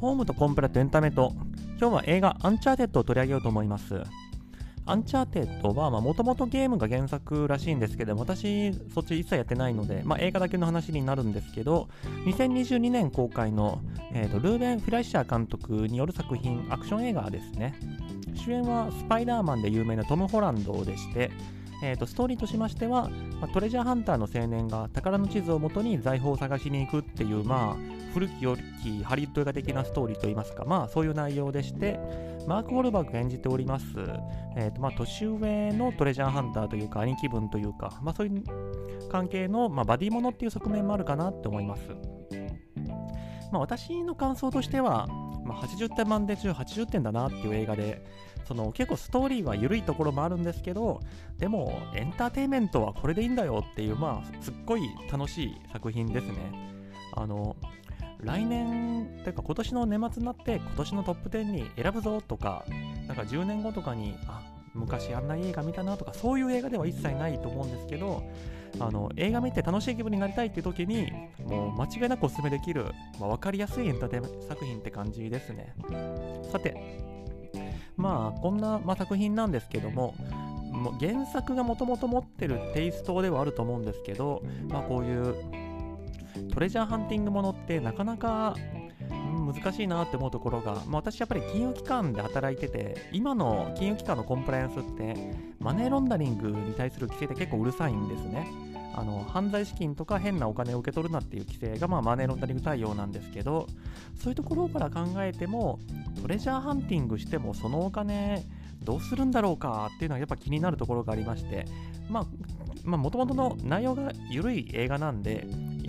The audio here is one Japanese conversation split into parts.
法務とコンプラとエンタメと今日は映画アンチャーテッドを取り上げようと思います。アンチャーテッドはもともとゲームが原作らしいんですけど私そっち一切やってないので、まあ、映画だけの話になるんですけど2022年公開の、えーと、ルーベン・フィライシャー監督による作品アクション映画ですね。主演はスパイダーマンで有名なトム・ホランドでしてえーと、ストーリーとしましては、まあ、トレジャーハンターの青年が宝の地図をもとに財宝を探しに行くっていう、まあ、古き良きハリウッド映画的なストーリーといいますか、まあそういう内容でして、マーク・ウォルバーグが演じております、えーとまあ、年上のトレジャーハンターというか、兄貴分というか、まあそういう関係の、まあ、バディものっていう側面もあるかなって思います。まあ私の感想としては、まあ、80点満点中80点だなっていう映画で、その結構ストーリーは緩いところもあるんですけど、でもエンターテインメントはこれでいいんだよっていう、まあすっごい楽しい作品ですね。あの、来年というか今年の年末になって今年のトップ10に選ぶぞとかなんか10年後とかにあ昔あんな映画見たなとかそういう映画では一切ないと思うんですけどあの映画見て楽しい気分になりたいっていう時にもう間違いなくおすすめできる、まあ、分かりやすいエンターテインメント作品って感じですねさてまあこんな、まあ、作品なんですけどもも原作がもともと持ってるテイストではあると思うんですけど、まあ、こういうトレジャーハンティングものってなかなか難しいなって思うところが、まあ、私やっぱり金融機関で働いてて今の金融機関のコンプライアンスってマネーロンダリングに対する規制って結構うるさいんですねあの犯罪資金とか変なお金を受け取るなっていう規制が、まあ、マネーロンダリング対応なんですけどそういうところから考えてもトレジャーハンティングしてもそのお金どうするんだろうかっていうのはやっぱ気になるところがありましてまあもともとの内容が緩い映画なんで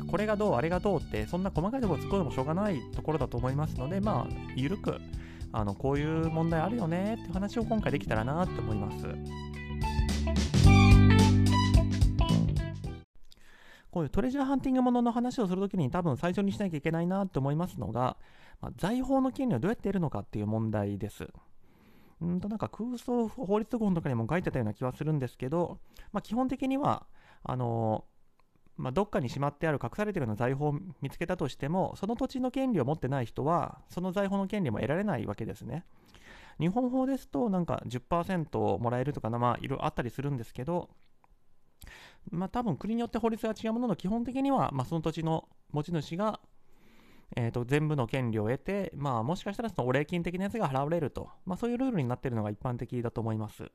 これがどう、あれがどうって、そんな細かいところ突っ込んでもしょうがないところだと思いますので、まあ、ゆるく、あの、こういう問題あるよねっていう話を今回できたらなって思います。こういうトレジャーハンティングものの話をするときに多分最初にしなきゃいけないなと思いますのが、まあ、財宝の権利をどうやって得るのかっていう問題です。うんとなんか空想法律本とかにも書いてたような気はするんですけど、まあ、基本的にはあのまあ、どっかにしまってある隠されてるような財宝を見つけたとしてもその土地の権利を持ってない人はその財宝の権利も得られないわけですね日本法ですとなんか10%もらえるとかなまあいろいろあったりするんですけどまあ多分国によって法律が違うものの基本的には、まあ、その土地の持ち主がえーと、全部の権利を得て、まあ、もしかしたらそのお礼金的なやつが払われると、まあ、そういうルールになっているのが一般的だと思います。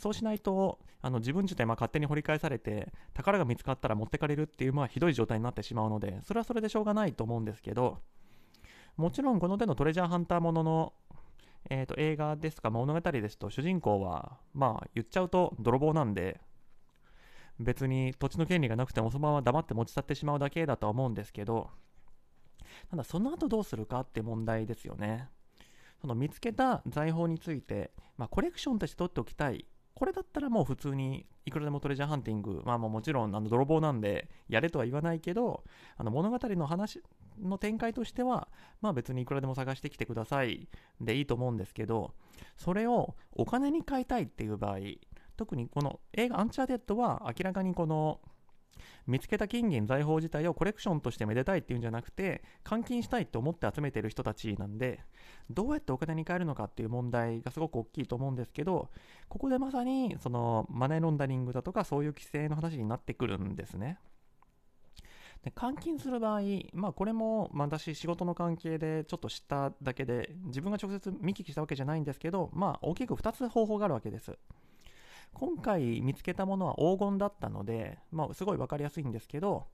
そうしないとあの自分自体ま勝手に掘り返されて宝が見つかったら持ってかれるっていうまあひどい状態になってしまうのでそれはそれでしょうがないと思うんですけどもちろんこの手のトレジャーハンターものの、えーと、映画ですか物語ですと主人公はまあ言っちゃうと泥棒なんで別に土地の権利がなくてもそのまま黙って持ち去ってしまうだけだとは思うんですけどただその後どうするかって問題ですよね。その見つけた財宝について、まあ、コレクションとして取っておきたい。これだったらもう普通にいくらでもトレジャーハンティング、まあ、もちろんあの泥棒なんでやれとは言わないけどあの物語の話の展開としては、まあ、別にいくらでも探してきてください。でいいと思うんですけどそれをお金に換えたいっていう場合特にこの映画「アンチャーテッド」は明らかにこの見つけた金銀財宝自体をコレクションとしてめでたいっていうんじゃなくて換金したいって思って集めてる人たちなんでどうやってお金に換えるのかっていう問題がすごく大きいと思うんですけどここでまさにそのマネーロンダリングだとかそういう規制の話になってくるんですね。で換金する場合、まあ、これも、まあ、私、仕事の関係でちょっと知っただけで、自分が直接見聞きしたわけじゃないんですけど、まあ、大きく2つ方法があるわけです。今回見つけたものは黄金だったので、まあ、すごい分かりやすいんですけど、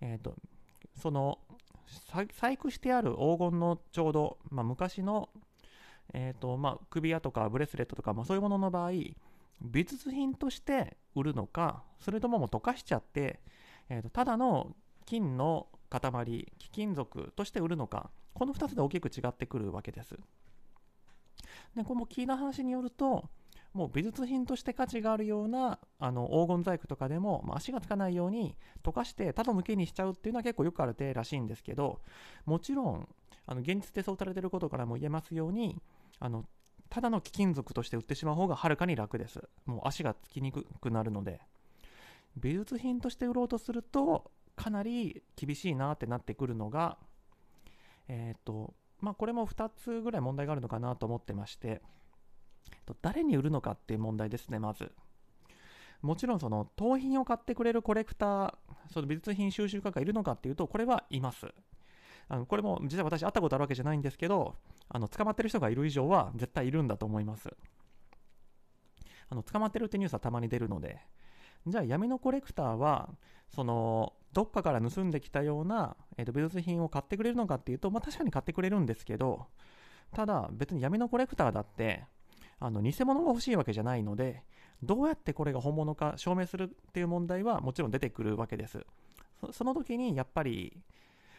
えーと、その細工してある黄金のちょうど、まあ、昔の、えーとまあ、首輪とかブレスレットとか、まあ、そういうものの場合美術品として売るのかそれとももう溶かしちゃって、えーと、ただの金の塊貴金属として売るのかこの2つで大きく違ってくるわけです。でこの聞いた話によるともう美術品として価値があるようなあの黄金細工とかでも、まあ、足がつかないように溶かしてただ向けにしちゃうっていうのは結構よくある手らしいんですけどもちろんあの現実でそうされてることからも言えますようにあのただの貴金属として売ってしまう方がはるかに楽です。もう足がつきにくくなるので。美術品として売ろうとするとかなり厳しいなってなってくるのがえっ、ー、とまあ、これも2つぐらい問題があるのかなと思ってまして、誰に売るのかっていう問題ですね、まず。もちろんその盗品を買ってくれるコレクター、その美術品収集家がいるのかっていうと、これはいます。あのこれも実は私会ったことあるわけじゃないんですけど、あの捕まってる人がいる以上は絶対いるんだと思います。あの捕まってるってニュースはたまに出るので、じゃあ闇のコレクターは、そのどっかから盗んできたような、えー、と美術品を買ってくれるのかっていうと、まあ、確かに買ってくれるんですけど、ただ別に闇のコレクターだって、あの偽物が欲しいわけじゃないので、どうやってこれが本物か証明するっていう問題はもちろん出てくるわけです。その時にやっぱり、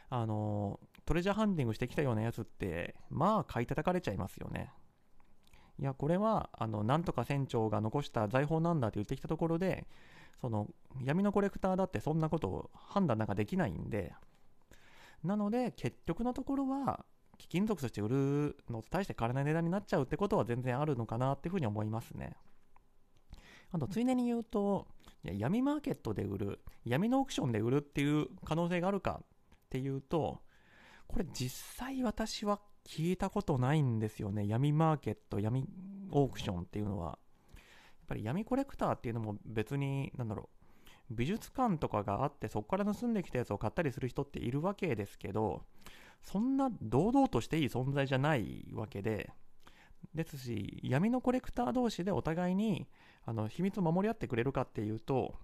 あの、トレジャーハンティングしてきたようなやつって、まあ買い叩かれちゃいますよね。いや、これは、あの、なんとか船長が残した財宝なんだって言ってきたところで、その、闇のコレクターだってそんなことを判断なんかできないんで、なので、結局のところは、貴金属として売るのと大して変わらない値段になっちゃうってことは全然あるのかなっていうふうに思いますね。あと、ついでに言うと、闇マーケットで売る、闇のオークションで売るっていう可能性があるかっていうと、これ実際私は聞いたことないんですよね。闇マーケット、闇オークションっていうのは。やっぱり闇コレクターっていうのも別に、なんだろう、美術館とかがあってそこから盗んできたやつを買ったりする人っているわけですけど、そんな堂々としていい存在じゃないわけで、ですし、闇のコレクター同士でお互いにあの秘密を守り合ってくれるかっていうと、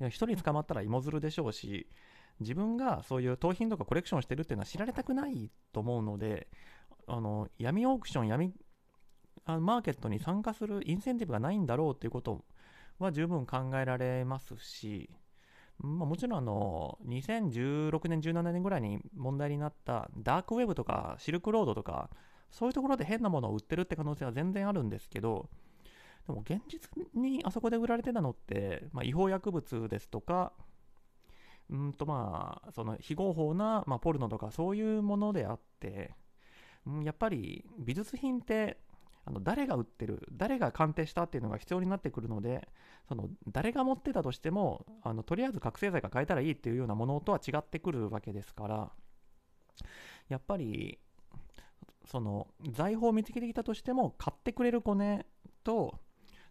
いや1人捕まったら芋づるでしょうし、自分がそういう盗品とかコレクションしてるっていうのは知られたくないと思うので、あの闇オークション、闇あマーケットに参加するインセンティブがないんだろうっていうことは十分考えられますし、まあ、もちろんあの2016年、17年ぐらいに問題になったダークウェブとかシルクロードとかそういうところで変なものを売ってるって可能性は全然あるんですけどでも現実にあそこで売られてたのって、まあ、違法薬物ですとかうんとまあその非合法な、まあ、ポルノとかそういうものであって、うん、やっぱり美術品ってあの誰が売ってる誰が鑑定したっていうのが必要になってくるのでその誰が持ってたとしてもあのとりあえず覚醒剤が変えたらいいっていうようなものとは違ってくるわけですからやっぱりその財宝を見つけてきたとしても買ってくれるコネと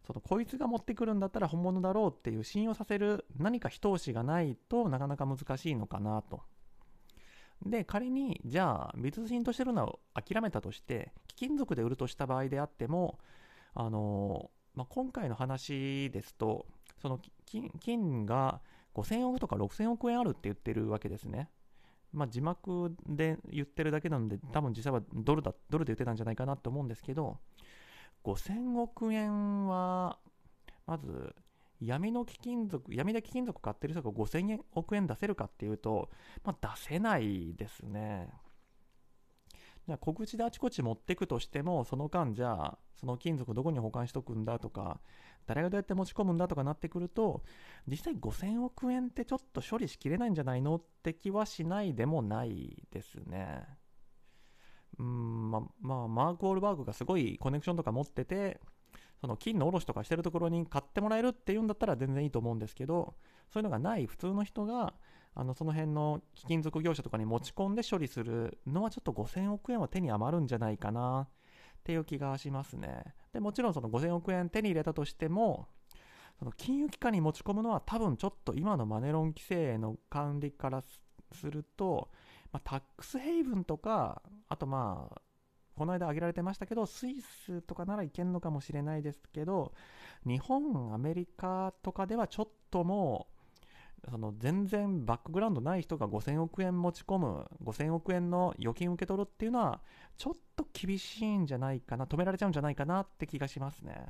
そのこいつが持ってくるんだったら本物だろうっていう信用させる何か一押しがないとなかなか難しいのかなと。で、仮に、じゃあ、美術品としてるのを諦めたとして、貴金属で売るとした場合であっても、あのまあ、今回の話ですと、その金金が5000億とか6000億円あるって言ってるわけですね。まあ、字幕で言ってるだけなので、多分実際はドルだドルで言ってたんじゃないかなと思うんですけど、5000億円は、まず、闇の貴金属、闇で貴金属買ってる人が5000億円出せるかっていうと、まあ、出せないですね。じゃあ小口であちこち持ってくとしても、その間じゃあ、その金属どこに保管しとくんだとか、誰がどうやって持ち込むんだとかなってくると、実際5000億円ってちょっと処理しきれないんじゃないのって気はしないでもないですね。うんままあ、マーク・ウォールバーグがすごいコネクションとか持ってて、その金の卸とかしてるところに買ってもらえるっていうんだったら全然いいと思うんですけど、そういうのがない普通の人が、あのその辺の貴金属業者とかに持ち込んで処理するのはちょっと5000億円は手に余るんじゃないかなっていう気がしますね。でもちろんその5000億円手に入れたとしても、その金融機関に持ち込むのは多分ちょっと今のマネロン規制の管理からすると、まあ、タックスヘイブンとか、あとまあ、この間挙げられてましたけど、スイスとかならいけんのかもしれないですけど、日本、アメリカとかではちょっともう、その全然バックグラウンドない人が5000億円持ち込む、5000億円の預金受け取るっていうのは、ちょっと厳しいんじゃないかな、止められちゃうんじゃないかなって気がしますね。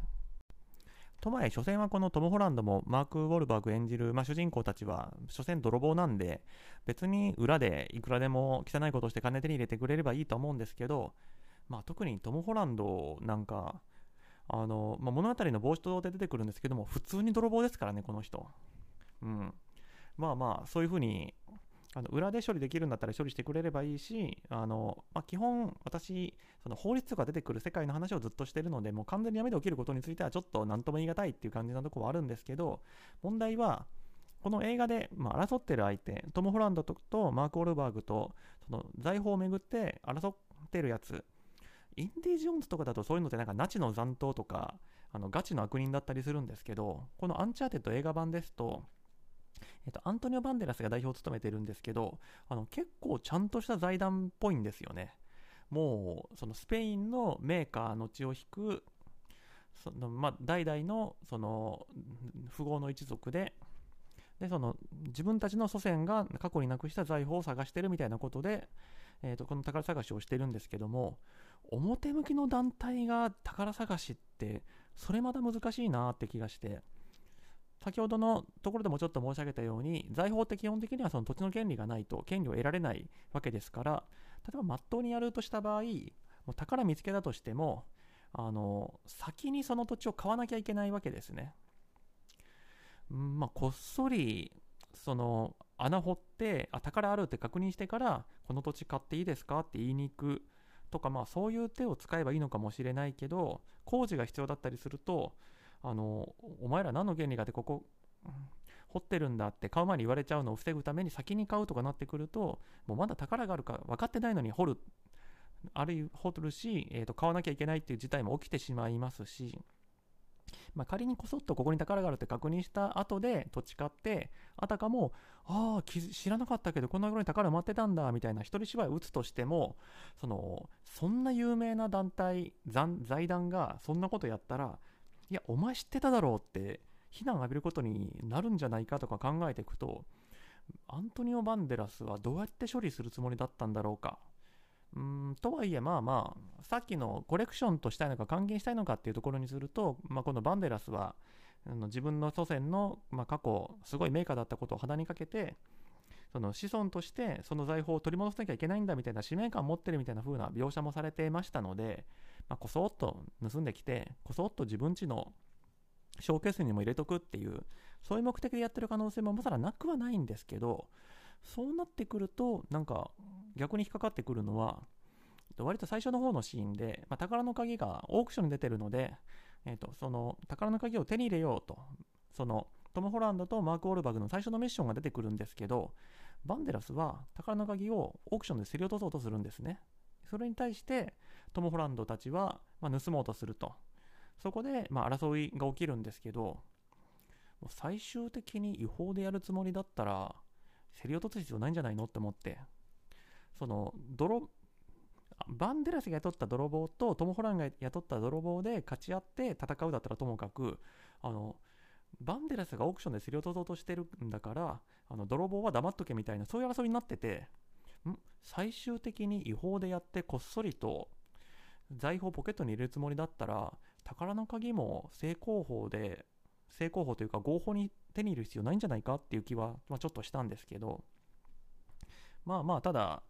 とはいえ、所詮はこのトム・ホランドもマーク・ウォルバーグ演じる、まあ、主人公たちは、所詮泥棒なんで、別に裏でいくらでも汚いことをして金手に入れてくれればいいと思うんですけど、まあ、特にトム・ホランドなんか、あのまあ、物語の冒頭で出てくるんですけども、普通に泥棒ですからね、この人。うん。まあまあ、そういうふうにあの裏で処理できるんだったら処理してくれればいいし、あのまあ、基本、私、その法律とか出てくる世界の話をずっとしてるので、もう完全に闇で起きることについてはちょっと何とも言い難いっていう感じなところはあるんですけど、問題は、この映画で、まあ、争ってる相手、トム・ホランドととマーク・ウォールバーグとその財宝をめぐって争ってるやつ、インディ・ジョーンズとかだとそういうのってなんかナチの残党とか、あのガチの悪人だったりするんですけど、このアンチャーテッド映画版ですと、えっと、アントニオ・バンデラスが代表を務めてるんですけど、あの結構ちゃんとした財団っぽいんですよね。もう、そのスペインのメーカーの血を引く、そのまあ、代々のその富豪の一族で、でその自分たちの祖先が過去になくした財宝を探してるみたいなことで、えー、とこの宝探しをしてるんですけども表向きの団体が宝探しってそれまだ難しいなって気がして。先ほどのところでもちょっと申し上げたように財宝って基本的にはその土地の権利がないと権利を得られないわけですから例えばまっとうにやるとした場合もう宝見つけたとしてもあの先にその土地を買わなきゃいけないわけですね。まあ、こっそりその穴掘ってあ宝あるって確認してからこの土地買っていいですかって言いに行くとか、まあ、そういう手を使えばいいのかもしれないけど工事が必要だったりするとあのお前ら何の原理がでここ掘ってるんだって買う前に言われちゃうのを防ぐために先に買うとかなってくるともうまだ宝があるか分かってないのに掘るあるいは掘るし、えー、と買わなきゃいけないっていう事態も起きてしまいますしまあ、仮にこそっとここに宝があるって確認した後で土地買ってあたかもああ知らなかったけどこんなところに宝埋まってたんだみたいな一人芝居を打つとしてもそのそんな有名な団体財団がそんなことやったらいやお前知ってただろうって非難を浴びることになるんじゃないかとか考えていくとアントニオ・バンデラスはどうやって処理するつもりだったんだろうか。うん。とはいえまあまあさっきのコレクションとしたいのか還元したいのかっていうところにすると、まあ、このバンデラスはあの自分の祖先の、まあ、過去すごい名家だったことを鼻にかけてその子孫としてその財宝を取り戻さなきゃいけないんだみたいな使命感を持ってるみたいな風な描写もされていましたので、まあ、こそっと盗んできてこそっと自分ちのショーケースにも入れとくっていうそういう目的でやってる可能性もまさらなくはないんですけどそうなってくるとなんか逆に引っかかってくるのは割と最初の方のシーンで、まあ、宝の鍵がオークションに出てるので、えーと、その宝の鍵を手に入れようとそのトム・ホランドとマーク・ウォールバーグの最初のミッションが出てくるんですけどバンデラスは宝の鍵をオークションで競り落とそうとするんですね。それに対してトム・ホランドたちは、まあ、盗もうとすると。そこで、まあ、争いが起きるんですけど最終的に違法でやるつもりだったら競り落とす必要ないんじゃないの？って思って。その泥バンデラスが雇った泥棒とトム・ホランが雇った泥棒で勝ち合って戦うだったらともかくあのバンデラスがオークションで競り落とそうとしてるんだからあの泥棒は黙っとけみたいなそういう争いになっててん？最終的に違法でやってこっそりと財宝ポケットに入れるつもりだったら宝の鍵も正攻法で正攻法というか合法に手に入れる必要ないんじゃないかっていう気は、まあ、ちょっとしたんですけどまあまあただ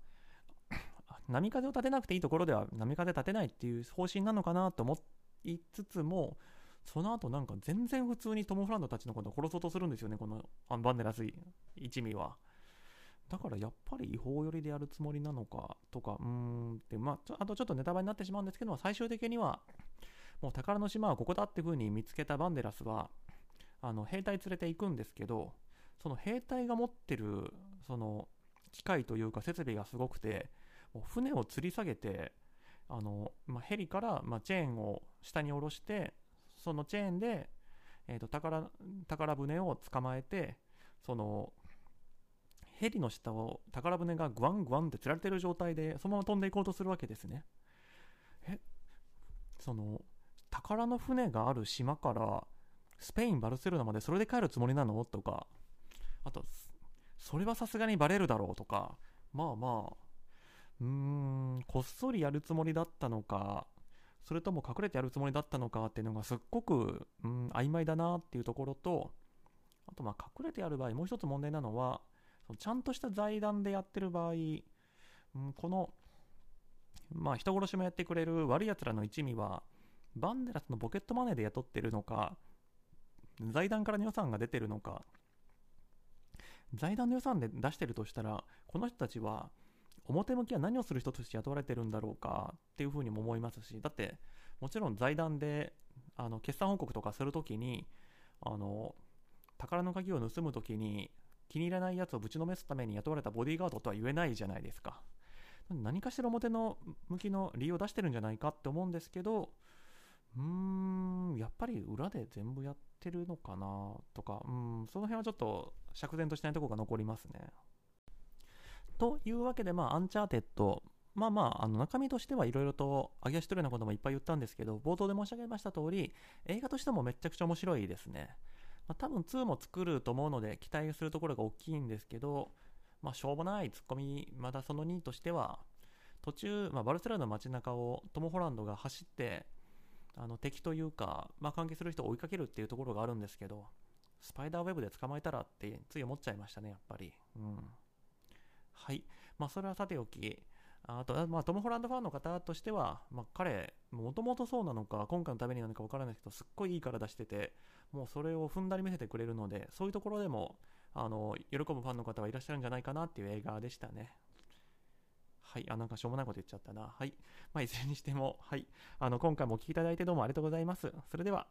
波風を立てなくていいところでは波風立てないっていう方針なのかなと思いつつもその後なんか全然普通にトム・フランドたちのことを殺そうとするんですよねこのアンバンデラス一味は。だからやっぱり違法寄りでやるつもりなのかとかうーんってまああとちょっとネタバレになってしまうんですけど最終的にはもう宝の島はここだっていう風に見つけたバンデラスはあの兵隊連れて行くんですけどその兵隊が持ってるその機械というか設備がすごくてもう船を吊り下げてあの、まあ、ヘリから、まあ、チェーンを下に下ろしてそのチェーンで、えーと、宝宝船を捕まえてそのヘリの下を宝船がグワングワンって吊られてる状態でそのまま飛んでいこうとするわけですね。えその宝の船がある島からスペインバルセロナまでそれで帰るつもりなの？とか。あとそれはさすがにバレるだろうとか。まあまあ。うーんこっそりやるつもりだったのか。それとも隠れてやるつもりだったのかっていうのがすっごく、うん、曖昧だなっていうところとあとまあ隠れてやる場合もう一つ問題なのはそのちゃんとした財団でやってる場合、うん、このまあ人殺しもやってくれる悪い奴らの一味はバンデラスのポケットマネーで雇ってるのか財団からの予算が出てるのか。財団の予算で出してるとしたらこの人たちは表向きは何をする人として雇われてるんだろうかっていうふうにも思いますしだってもちろん財団であの決算報告とかするときにあの宝の鍵を盗む時に気に入らないやつをぶちのめすために雇われたボディーガードとは言えないじゃないですか。何かしら表の向きの理由を出してるんじゃないかって思うんですけどうーんやっぱり裏で全部やってるのかなとかうんその辺はちょっと釈然としないところが残りますねというわけでまあアンチャーテッドまあまあ、あの中身としてはいろいろと揚げ足取るようなこともいっぱい言ったんですけど、冒頭で申し上げました通り、映画としてもめちゃくちゃ面白いですね。まあ、多分2も作ると思うので期待するところが大きいんですけど、まあ、しょうもないツッコミ、まだその2としては、途中、まあ、バルセロナの街中をトム・ホランドが走って、あの敵というか、まあ、関係する人を追いかけるっていうところがあるんですけど、スパイダーウェブで捕まえたらってつい思っちゃいましたね、やっぱり。うん。はい。まあ、それはさておき、あと、まあ、トム・ホランドファンの方としては、まあ、彼、もともとそうなのか、今回のためになのか分からないですけど、すっごいいい体してて、もうそれを踏んだり見せてくれるので、そういうところでも、あの、喜ぶファンの方はいらっしゃるんじゃないかなっていう映画でしたね。はい。あ、なんかしょうもないこと言っちゃったな。はい。まあ、いずれにしても、はい。あの、今回もお聴きいただいてどうもありがとうございます。それでは。